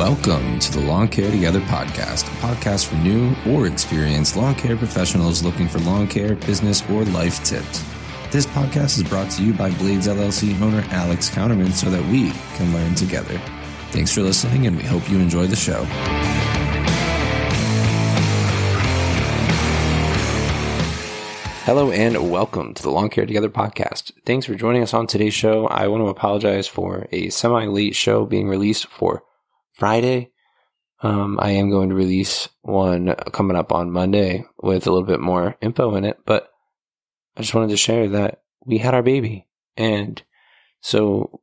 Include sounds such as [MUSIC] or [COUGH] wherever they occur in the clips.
Welcome to the Lawn Care Together podcast, a podcast for new or experienced lawn care professionals looking for lawn care, business, or life tips. This podcast is brought to you by Blades LLC owner Alex Counterman so that we can learn together. Thanks for listening, and we hope you enjoy the show. Hello and welcome to the Lawn Care Together podcast. Thanks for joining us on today's show. I want to apologize for a semi late show being released for Friday. Um, I am going to release one coming up on Monday with a little bit more info in it, but I just wanted to share that we had our baby. And so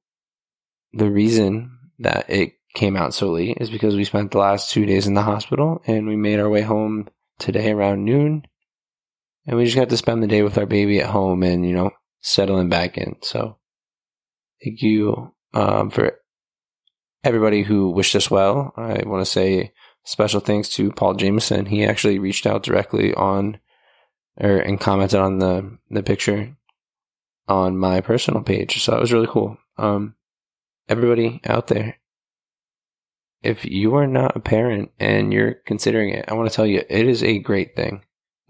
the reason that it came out so late is because we spent the last two days in the hospital and we made our way home today around noon and we just got to spend the day with our baby at home and you know settling back in. So thank you um, for everybody who wished us well. I want to say special thanks to Paul Jameson. He actually reached out directly on or and commented on the the picture on my personal page. So that was really cool. Um, everybody out there, if you are not a parent and you're considering it, I want to tell you it is a great thing.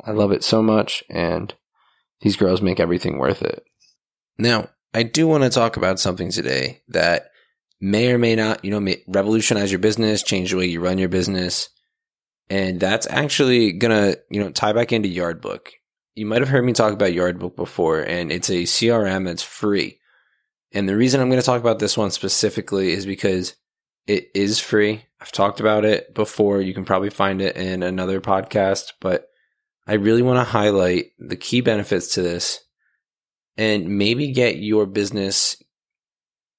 I love it so much, and these girls make everything worth it. Now, I do want to talk about something today that may or may not, you know, may revolutionize your business, change the way you run your business. And that's actually going to, you know, tie back into Yardbook. You might have heard me talk about Yardbook before, and it's a CRM that's free. And the reason I'm going to talk about this one specifically is because it is free. I've talked about it before. You can probably find it in another podcast, but I really want to highlight the key benefits to this and maybe get your business,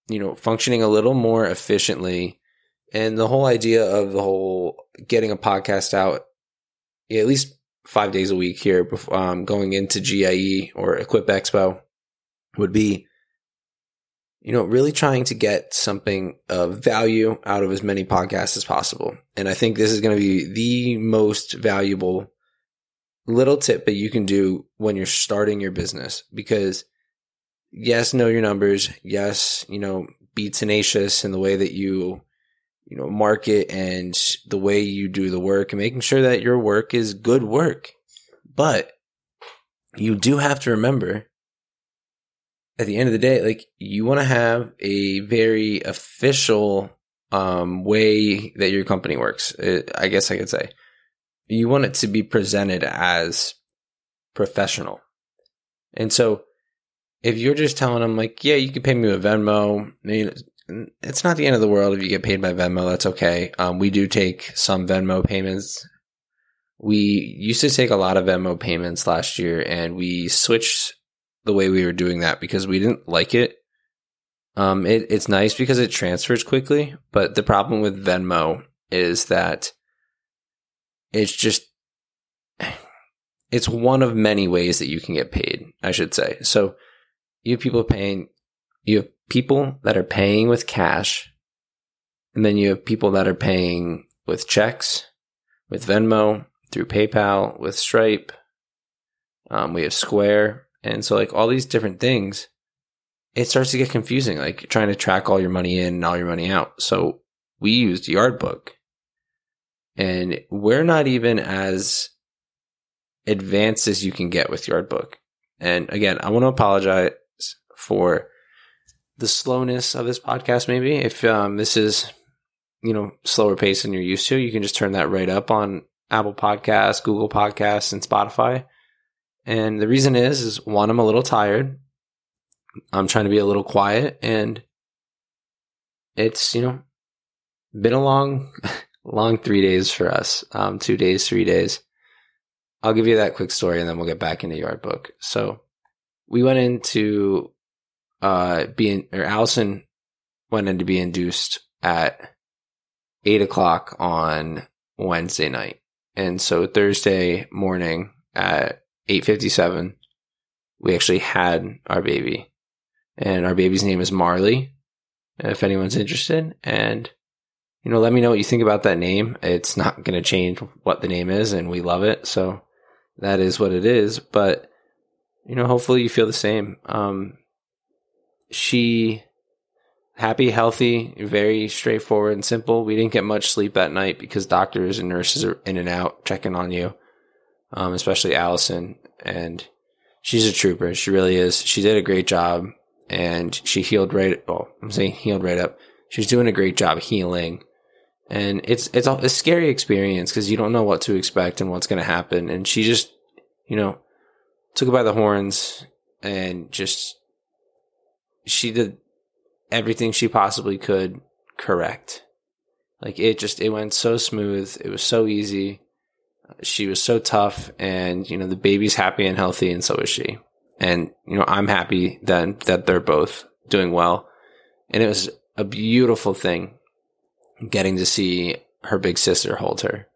you know, functioning a little more efficiently. And the whole idea of the whole getting a podcast out at least five days a week here, before, um, going into GIE or Equip Expo would be, you know, really trying to get something of value out of as many podcasts as possible. And I think this is going to be the most valuable little tip that you can do when you're starting your business because yes, know your numbers. Yes, you know, be tenacious in the way that you, you know, market and the way you do the work and making sure that your work is good work. But you do have to remember at the end of the day, like you want to have a very official um, way that your company works. It, I guess I could say you want it to be presented as professional. And so if you're just telling them like, yeah, you can pay me with Venmo, it's not the end of the world if you get paid by Venmo. That's okay. Um, we do take some Venmo payments. We used to take a lot of Venmo payments last year and we switched the way we were doing that because we didn't like it. Um, it, it's nice because it transfers quickly, but the problem with Venmo is that it's just it's one of many ways that you can get paid, I should say. So you have people paying you have people that are paying with cash, and then you have people that are paying with checks, with Venmo, through PayPal, with Stripe. Um, we have Square, and so like all these different things, it starts to get confusing. Like trying to track all your money in and all your money out. So we used Yardbook, and we're not even as advanced as you can get with Yardbook. And again, I want to apologize for the slowness of this podcast. Maybe if um, this is, you know, slower pace than you're used to, you can just turn that right up on Apple Podcasts, Google Podcasts, and Spotify. And the reason is, is one, I'm a little tired. I'm trying to be a little quiet, and it's you know been a long [LAUGHS] long three days for us. Um, two days, three days. I'll give you that quick story and then we'll get back into Yardbook. So we went into uh being or Allison went in to be induced at eight o'clock on Wednesday night. And so Thursday morning at eight fifty seven, we actually had our baby. And our baby's name is Marley, if anyone's interested. And you know, let me know what you think about that name. It's not going to change what the name is, and we love it. So that is what it is. But, you know, hopefully you feel the same. Um, she happy, healthy, very straightforward and simple. We didn't get much sleep that night because doctors and nurses are in and out checking on you, um, especially Allison. And she's a trooper. She really is. She did a great job and she healed right. Well, I'm saying healed right up. She's doing a great job healing. And it's, it's a, a scary experience because you don't know what to expect and what's going to happen. And she just, you know, took it by the horns and just, she did everything she possibly could correct. Like it just, it went so smooth. It was so easy. She was so tough and, you know, the baby's happy and healthy and so is she. And, you know, I'm happy that that they're both doing well. And it was a beautiful thing getting to see her big sister hold her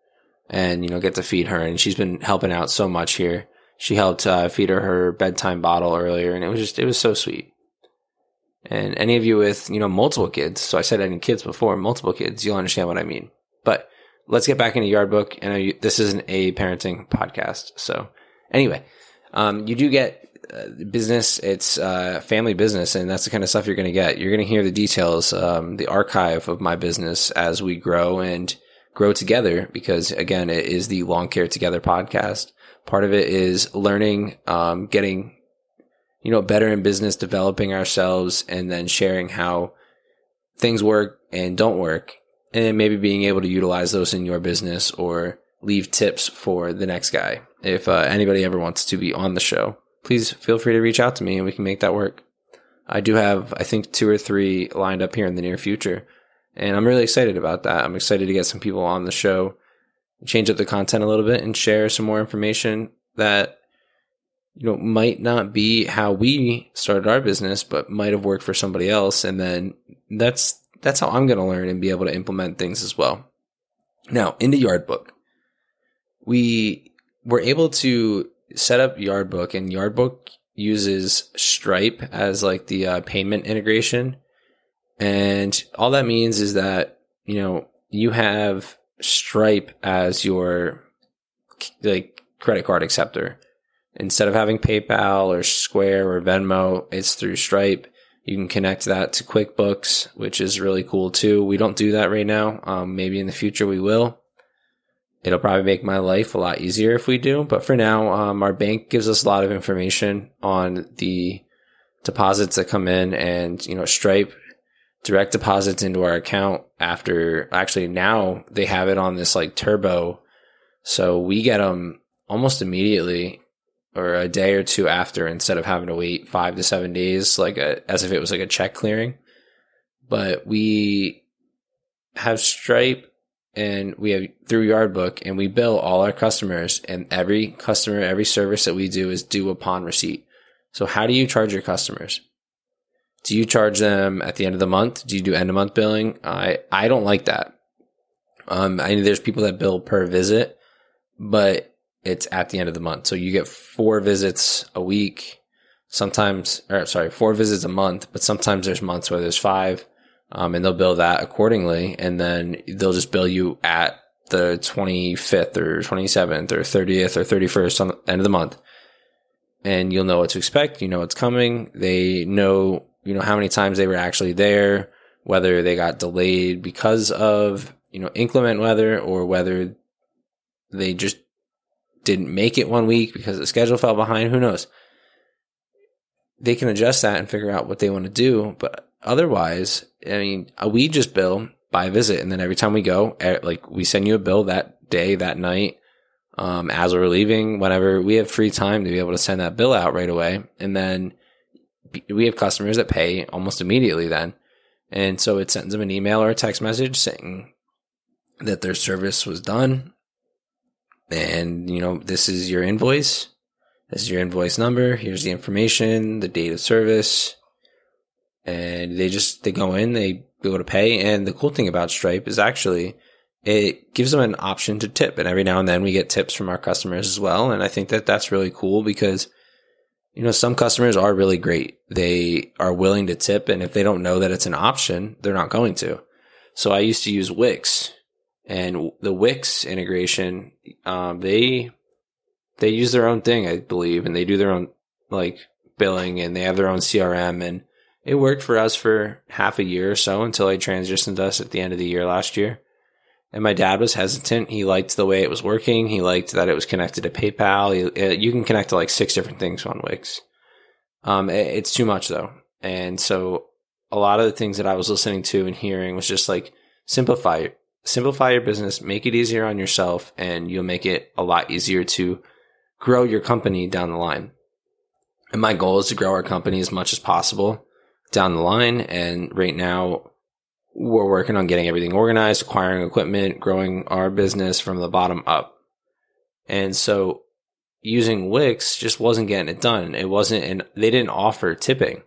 and, you know, get to feed her. And she's been helping out so much here. She helped uh, feed her her bedtime bottle earlier and it was just, it was so sweet. And any of you with, you know, multiple kids, so I said any kids before, multiple kids, you'll understand what I mean. But let's get back into Yardbook. And this isn't a parenting podcast. So anyway, um, you do get uh, business. It's uh, family business, and that's the kind of stuff you're going to get. You're going to hear the details, um, the archive of my business as we grow and grow together. Because again, it is the Lawn Care Together podcast. Part of it is learning, um, getting you know, better in business, developing ourselves and then sharing how things work and don't work and maybe being able to utilize those in your business or leave tips for the next guy. If uh, anybody ever wants to be on the show, please feel free to reach out to me and we can make that work. I do have, I think, two or three lined up here in the near future. And I'm really excited about that. I'm excited to get some people on the show, change up the content a little bit, and share some more information that you know, might not be how we started our business, but might have worked for somebody else. And then that's, that's how I'm going to learn and be able to implement things as well. Now, into Yardbook, we were able to set up Yardbook and Yardbook uses Stripe as like the uh, payment integration. And all that means is that, you know, you have Stripe as your like credit card acceptor instead of having PayPal or Square or Venmo, it's through Stripe. You can connect that to QuickBooks, which is really cool too. We don't do that right now. Um, maybe in the future we will. It'll probably make my life a lot easier if we do. But for now, um, our bank gives us a lot of information on the deposits that come in and, you know, Stripe direct deposits into our account after actually now they have it on this like turbo. So we get them almost immediately or a day or two after instead of having to wait five to seven days, like a, as if it was like a check clearing. But we have Stripe and we have through Yardbook and we bill all our customers and every customer, every service that we do is due upon receipt. So how do you charge your customers? Do you charge them at the end of the month? Do you do end of month billing? I, I don't like that. Um, I know there's people that bill per visit, but it's at the end of the month. So you get four visits a week, sometimes, or sorry, four visits a month, but sometimes there's months where there's five, um, and they'll bill that accordingly. And then they'll just bill you at the 25th or 27th or 30th or 31st on the end of the month. And you'll know what to expect. You know what's coming. They know, you know, how many times they were actually there, whether they got delayed because of, you know, inclement weather or whether they just didn't make it one week because the schedule fell behind. Who knows? They can adjust that and figure out what they want to do. But otherwise, I mean, we just bill by visit. And then every time we go, like we send you a bill that day, that night, um, as we're leaving, whenever we have free time to be able to send that bill out right away. And then we have customers that pay almost immediately then. And so it sends them an email or a text message saying that their service was done and you know this is your invoice. This is your invoice number. Here's the information the date of service. And they just they go in they go to pay. And the cool thing about stripe is actually it gives them an option to tip. And every now and then we get tips from our customers as well. And i think that that's really cool because you know some customers are really great. They are willing to tip. And if they don't know that it's an option they're not going to. So i used to use wix and the Wix integration, um, they they use their own thing, I believe, and they do their own like billing, and they have their own CRM, and it worked for us for half a year or so until I transitioned us at the end of the year last year. And my dad was hesitant. He liked the way it was working. He liked that it was connected to PayPal. You, uh, can connect to like six different things on Wix. Um, it, it's too much though. And so a lot of the things that I was listening to and hearing was just like simplify simplify your business, make it easier on yourself, and you'll make it a lot easier to grow your company down the line. And my goal is to grow our company as much as possible down the line. And right now, we're working on getting everything organized, acquiring equipment, growing our business from the bottom up. And so using Wix just wasn't getting it done. It wasn't, and they didn't offer tipping.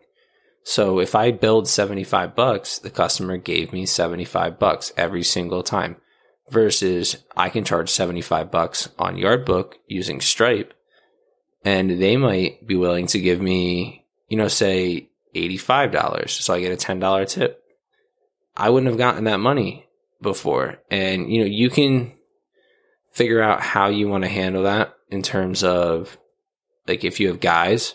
So if I billed 75 bucks, the customer gave me 75 bucks every single time versus I can charge 75 bucks on Yardbook using Stripe and they might be willing to give me, you know, say $85 so I get a $10 tip. I wouldn't have gotten that money before. And, you know, you can figure out how you want to handle that in terms of like if you have guys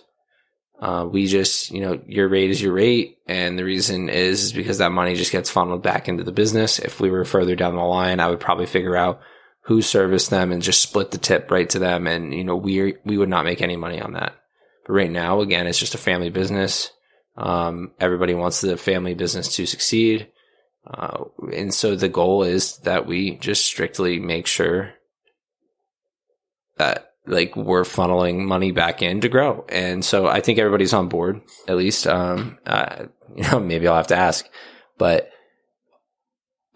uh, we just, you know, your rate is your rate. And the reason is, is because that money just gets funneled back into the business. If we were further down the line, I would probably figure out who serviced them and just split the tip right to them. And, you know, we, we would not make any money on that. But right now, again, it's just a family business. Um, everybody wants the family business to succeed. Uh, and so the goal is that we just strictly make sure that like we're funneling money back in to grow. And so I think everybody's on board, at least. Um, uh, [LAUGHS] you know, maybe I'll have to ask, but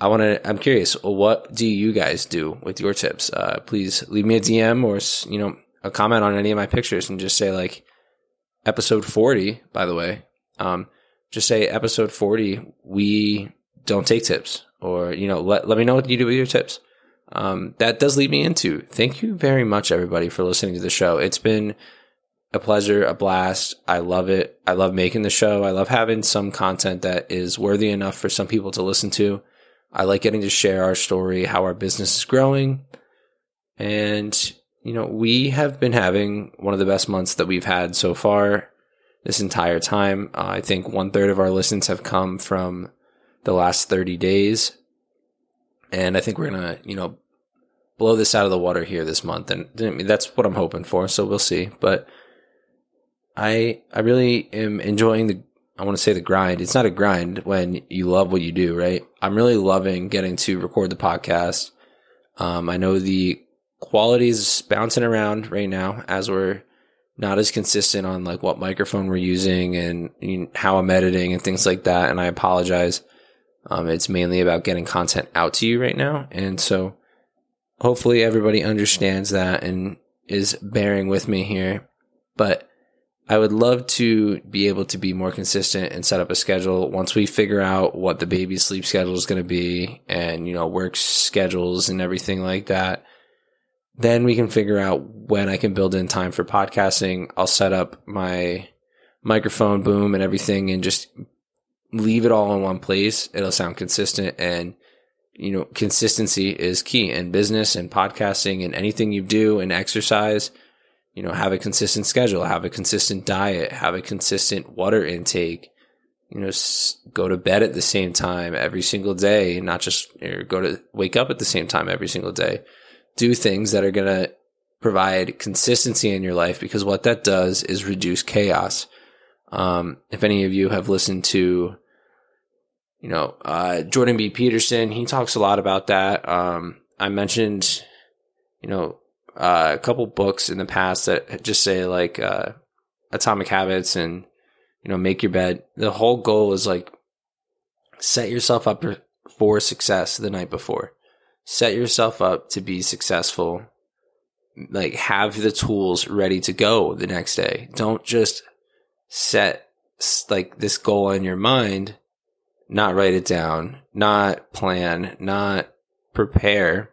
I want to, I'm curious, what do you guys do with your tips? Uh, please leave me a DM or, you know, a comment on any of my pictures and just say like episode 40, by the way. Um, just say episode 40, we don't take tips or, you know, let, let me know what you do with your tips um, that does lead me into thank you very much, everybody, for listening to the show. It's been a pleasure, a blast. I love it. I love making the show. I love having some content that is worthy enough for some people to listen to. I like getting to share our story, how our business is growing. And, you know, we have been having one of the best months that we've had so far this entire time. Uh, I think one third of our listens have come from the last 30 days and I think we're gonna, you know, blow this out of the water here this month, and that's what I'm hoping for. So we'll see. But I I really am enjoying the. I want to say the grind. It's not a grind when you love what you do, right? I'm really loving getting to record the podcast. Um, I know the quality is bouncing around right now as we're not as consistent on like what microphone we're using and you know, how I'm editing and things like that. And I apologize. Um, it's mainly about getting content out to you right now. And so hopefully everybody understands that and is bearing with me here. But I would love to be able to be more consistent and set up a schedule once we figure out what the baby's sleep schedule is going to be and, you know, work schedules and everything like that. Then we can figure out when I can build in time for podcasting. I'll set up my microphone boom and everything and just leave it all in one place, it'll sound consistent. And, you know, consistency is key in business and podcasting and anything you do and exercise. You know, have a consistent schedule, have a consistent diet, have a consistent water intake. You know, go to bed at the same time every single day, not just or go to wake up at the same time every single day. Do things that are going to provide consistency in your life because what that does is reduce chaos. Um, if any of you have listened to you know, uh, Jordan B. Peterson, he talks a lot about that. Um, I mentioned, you know, uh, a couple books in the past that just say like uh, Atomic Habits and you know Make Your Bed. The whole goal is like set yourself up for success the night before. Set yourself up to be successful. Like have the tools ready to go the next day. Don't just set like this goal in your mind not write it down, not plan, not prepare.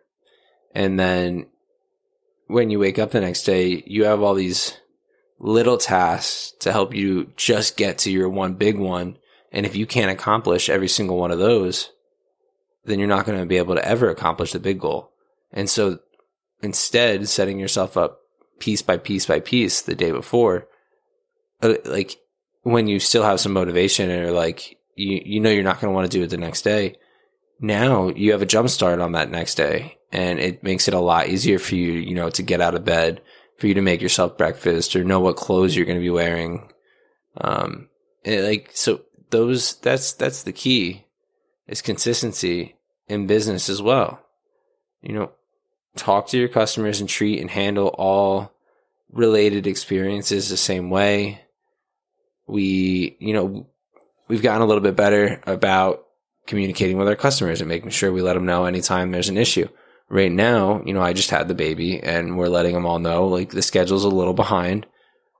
And then when you wake up the next day, you have all these little tasks to help you just get to your one big one. And if you can't accomplish every single one of those, then you're not going to be able to ever accomplish the big goal. And so instead, setting yourself up piece by piece by piece the day before, uh, like when you still have some motivation and are like you you know you're not going to want to do it the next day, now you have a jump start on that next day, and it makes it a lot easier for you, you know, to get out of bed, for you to make yourself breakfast or know what clothes you're going to be wearing. Um, like so those that's that's the key is consistency in business as well. You know, talk to your customers and treat and handle all related experiences the same way. We, you know, we've gotten a little bit better about communicating with our customers and making sure we let them know anytime there's an issue. Right now, you know, I just had the baby and we're letting them all know like the schedule's a little behind.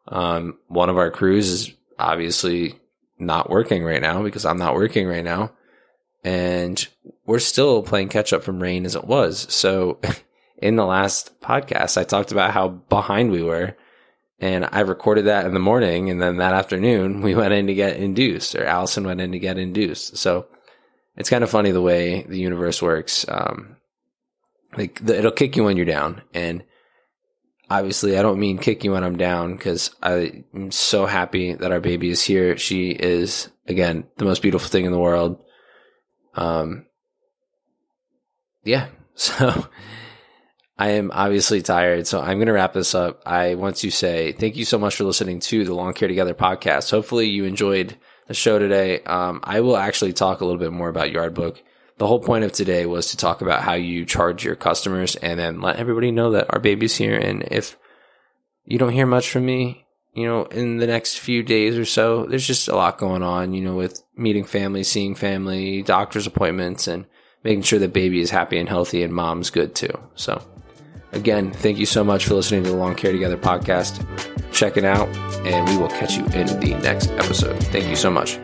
Um, one of our crews is obviously not working right now because I'm not working right now. And we're still playing catch up from rain as it was. So [LAUGHS] in the last podcast, I talked about how behind we were. And I recorded that in the morning. And then that afternoon, we [LAUGHS] went in to get induced, or Allison went in to get induced. So it's kind of funny the way the universe works. Um, like the, it'll kick you when you're down. And obviously, I don't mean kick you when I'm down because I'm so happy that our baby is here. She is, again, the most beautiful thing in the world. Um, yeah. [LAUGHS] So I am obviously tired, so I'm going to wrap this up. I want to say thank you so much for listening to the Lawn Care Together podcast. Hopefully, you enjoyed the show today. Um, I will actually talk a little bit more about Yardbook. The whole point of today was to talk about how you charge your customers and then let everybody know that our baby's here. And if you don't hear much from me, you know, in the next few days or so, there's just a lot going on, you know, with meeting family, seeing family, doctor's appointments, and making sure that baby is happy and healthy and mom's good too. So Again, thank you so much for listening to the Lawn Care Together podcast. Check it out, and we will catch you in the next episode. Thank you so much.